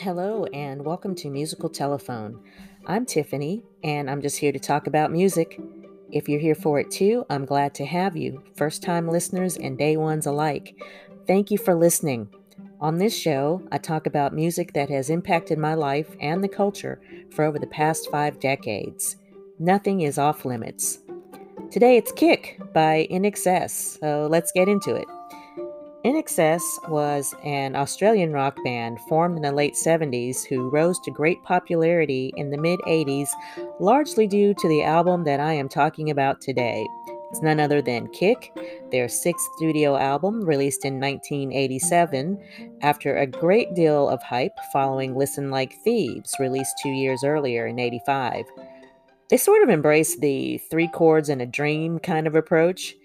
Hello, and welcome to Musical Telephone. I'm Tiffany, and I'm just here to talk about music. If you're here for it too, I'm glad to have you, first time listeners and day ones alike. Thank you for listening. On this show, I talk about music that has impacted my life and the culture for over the past five decades. Nothing is off limits. Today it's Kick by INXS, so let's get into it. INXS was an Australian rock band formed in the late 70s who rose to great popularity in the mid 80s, largely due to the album that I am talking about today. It's none other than Kick, their sixth studio album released in 1987, after a great deal of hype following Listen Like Thieves, released two years earlier in 85. They sort of embraced the three chords and a dream kind of approach.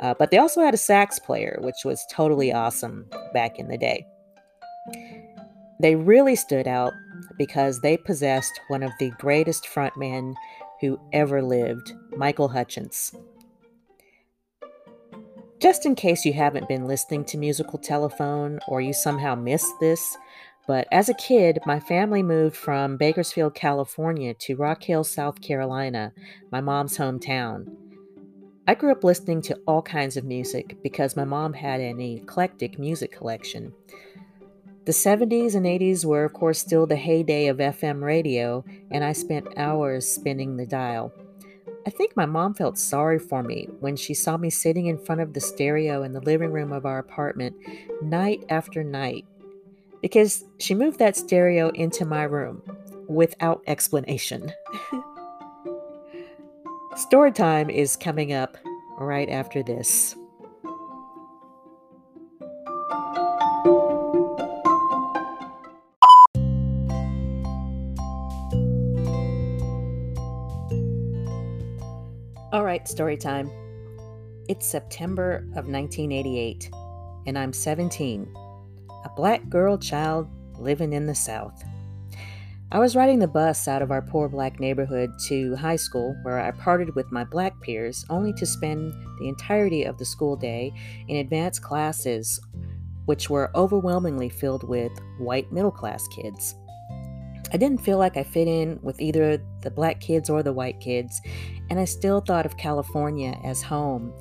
Uh, but they also had a sax player, which was totally awesome back in the day. They really stood out because they possessed one of the greatest frontmen who ever lived, Michael Hutchence. Just in case you haven't been listening to Musical Telephone or you somehow missed this, but as a kid, my family moved from Bakersfield, California to Rock Hill, South Carolina, my mom's hometown. I grew up listening to all kinds of music because my mom had an eclectic music collection. The 70s and 80s were, of course, still the heyday of FM radio, and I spent hours spinning the dial. I think my mom felt sorry for me when she saw me sitting in front of the stereo in the living room of our apartment night after night because she moved that stereo into my room without explanation. Story time is coming up right after this. All right, story time. It's September of 1988, and I'm 17, a black girl child living in the South. I was riding the bus out of our poor black neighborhood to high school, where I parted with my black peers, only to spend the entirety of the school day in advanced classes, which were overwhelmingly filled with white middle class kids. I didn't feel like I fit in with either the black kids or the white kids, and I still thought of California as home,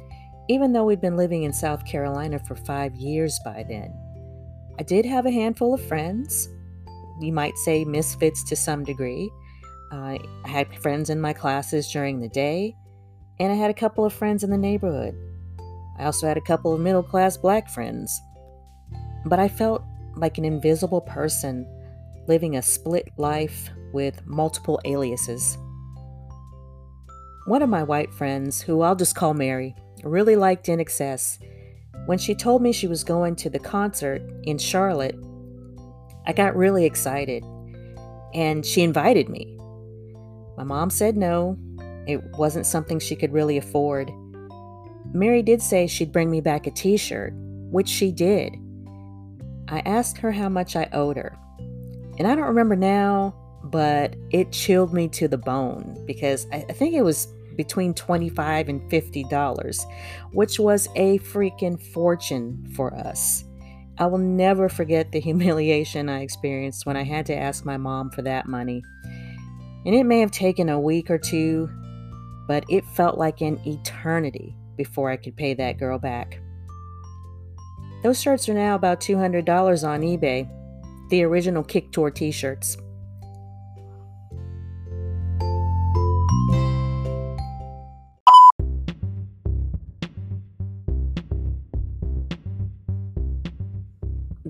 even though we'd been living in South Carolina for five years by then. I did have a handful of friends, you might say misfits to some degree. Uh, I had friends in my classes during the day, and I had a couple of friends in the neighborhood. I also had a couple of middle class black friends. But I felt like an invisible person living a split life with multiple aliases. One of my white friends, who I'll just call Mary, really liked INXS. When she told me she was going to the concert in Charlotte I got really excited and she invited me. My mom said no, it wasn't something she could really afford. Mary did say she'd bring me back a t shirt, which she did. I asked her how much I owed her. And I don't remember now, but it chilled me to the bone because I, think it was between 25 and 50 dollars, which was a freaking fortune for us. I will never forget the humiliation I experienced when I had to ask my mom for that money. And it may have taken a week or two, but it felt like an eternity before I could pay that girl back. Those shirts are now about $200 on eBay, the original Kick Tour t shirts.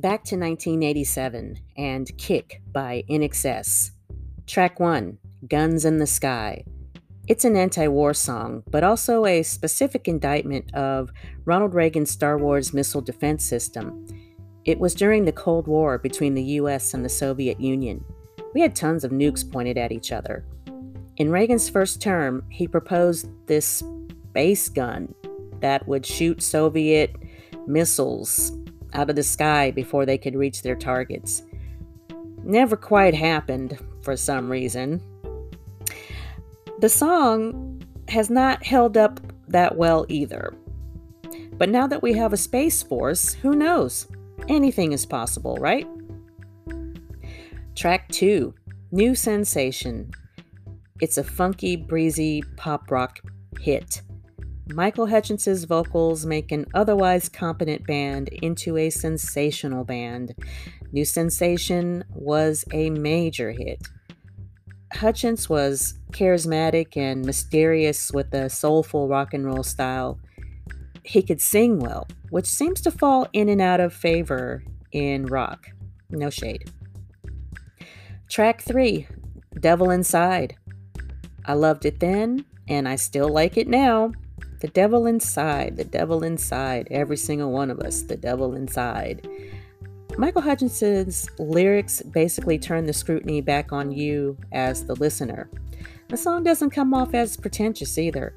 Back to 1987 and Kick by INXS. Track 1 Guns in the Sky. It's an anti war song, but also a specific indictment of Ronald Reagan's Star Wars missile defense system. It was during the Cold War between the US and the Soviet Union. We had tons of nukes pointed at each other. In Reagan's first term, he proposed this space gun that would shoot Soviet missiles out of the sky before they could reach their targets. Never quite happened for some reason. The song has not held up that well either. But now that we have a space force, who knows? Anything is possible, right? Track 2 New Sensation. It's a funky, breezy pop rock hit. Michael Hutchence's vocals make an otherwise competent band into a sensational band. New Sensation was a major hit. Hutchence was charismatic and mysterious with a soulful rock and roll style. He could sing well, which seems to fall in and out of favor in rock. No shade. Track 3 Devil Inside. I loved it then, and I still like it now. The devil inside, the devil inside, every single one of us, the devil inside. Michael Hutchence's lyrics basically turn the scrutiny back on you as the listener. The song doesn't come off as pretentious either.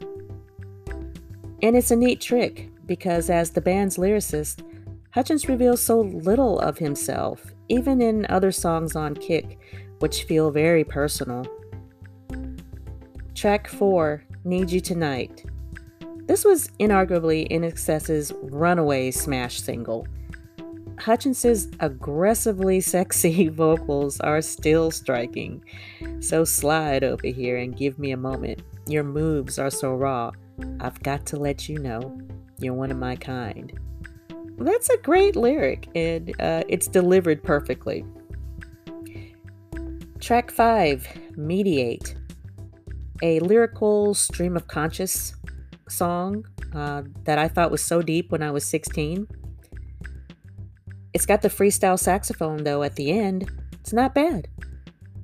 And it's a neat trick because, as the band's lyricist, Hutchence reveals so little of himself, even in other songs on Kick, which feel very personal. Track 4 Need You Tonight. This was inarguably INXS's runaway smash single. Hutchence's aggressively sexy vocals are still striking. So slide over here and give me a moment. Your moves are so raw. I've got to let you know you're one of my kind. That's a great lyric, and uh, it's delivered perfectly. Track 5 Mediate. A lyrical stream of conscious song uh, that I thought was so deep when I was 16. It's got the freestyle saxophone, though, at the end. It's not bad.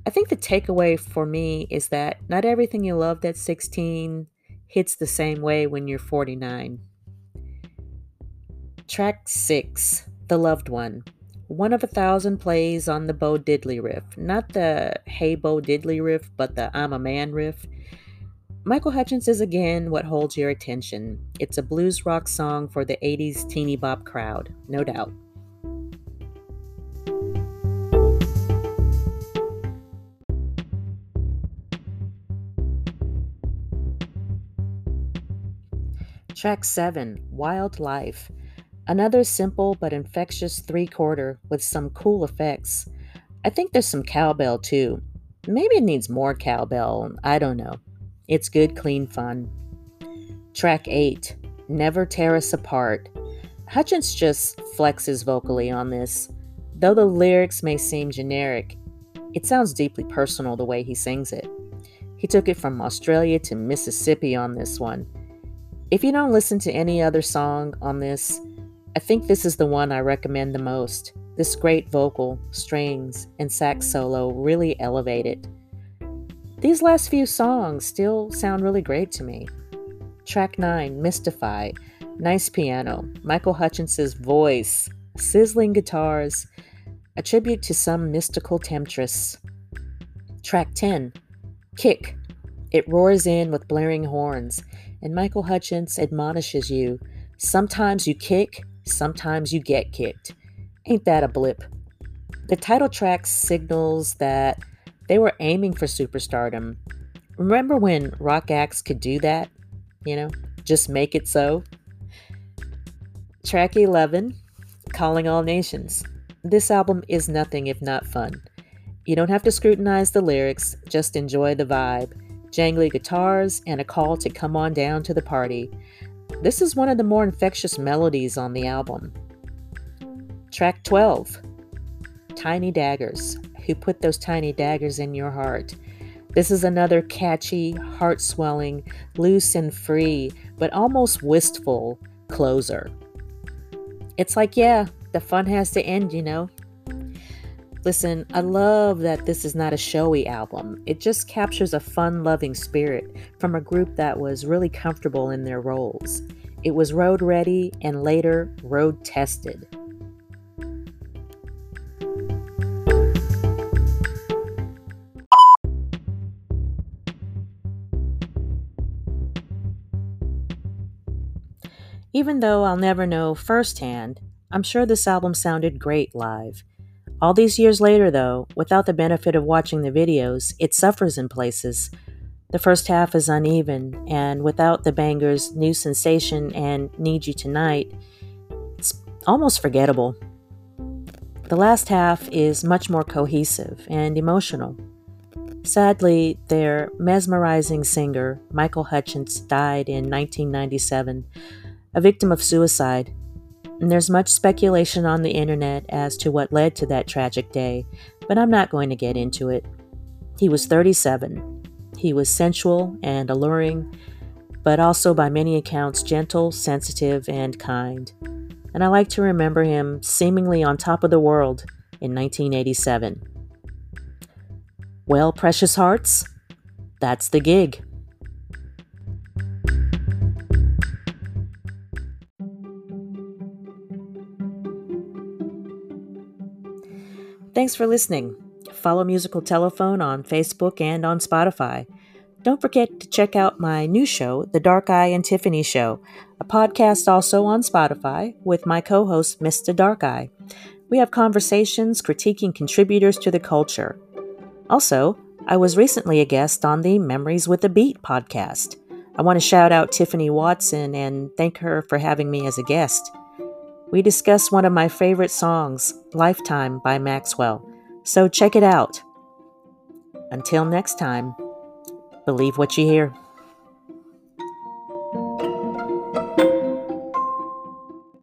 I think the takeaway for me is that not everything you loved at 16 hits the same way when you're 49. Track 6 The Loved One. One of a thousand plays on the Bo Diddley riff. Not the Hey Bo Diddley riff, but the I'm a Man riff. Michael Hutchence is again what holds your attention. It's a blues rock song for the 80s teeny bop crowd, no doubt. Track 7 Wild Life. Another simple but infectious three quarter with some cool effects. I think there's some cowbell too. Maybe it needs more cowbell, I don't know. It's good, clean fun. Track 8 Never Tear Us Apart. Hutchence just flexes vocally on this. Though the lyrics may seem generic, it sounds deeply personal the way he sings it. He took it from Australia to Mississippi on this one. If you don't listen to any other song on this, I think this is the one I recommend the most. This great vocal, strings, and sax solo really elevate it. These last few songs still sound really great to me. Track 9, Mystify. Nice piano. Michael Hutchence's voice. Sizzling guitars. A tribute to some mystical temptress. Track 10, Kick. It roars in with blaring horns, and Michael Hutchence admonishes you sometimes you kick, sometimes you get kicked. Ain't that a blip? The title track signals that they were aiming for superstardom. Remember when rock acts could do that? You know, just make it so? Track 11 Calling All Nations. This album is nothing if not fun. You don't have to scrutinize the lyrics, just enjoy the vibe. Jangly guitars and a call to come on down to the party. This is one of the more infectious melodies on the album. Track 12 Tiny Daggers who put those tiny daggers in your heart. This is another catchy, heart swelling, loose and free, but almost wistful closer. It's like, yeah, the fun has to end, you know? Listen, I love that this is not a showy album. It just captures a fun loving spirit from a group that was really comfortable in their roles. It was road ready and later road tested. Even though I'll never know firsthand, I'm sure this album sounded great live. All these years later, though, without the benefit of watching the videos, it suffers in places. The first half is uneven, and without the bangers New Sensation and Need You Tonight, it's almost forgettable. The last half is much more cohesive and emotional. Sadly, their mesmerizing singer, Michael Hutchence, died in 1997, a victim of suicide. And there's much speculation on the internet as to what led to that tragic day, but I'm not going to get into it. He was 37. He was sensual and alluring, but also by many accounts gentle, sensitive, and kind. And I like to remember him seemingly on top of the world in 1987. Well, precious hearts, that's the gig. Thanks for listening. Follow Musical Telephone on Facebook and on Spotify. Don't forget to check out my new show, The Dark Eye and Tiffany Show, a podcast also on Spotify with my co host, Mr. Dark Eye. We have conversations critiquing contributors to the culture. Also, I was recently a guest on the Memories with a Beat podcast. I want to shout out Tiffany Watson and thank her for having me as a guest. We discuss one of my favorite songs, Lifetime by Maxwell, so check it out. Until next time. Believe what you hear.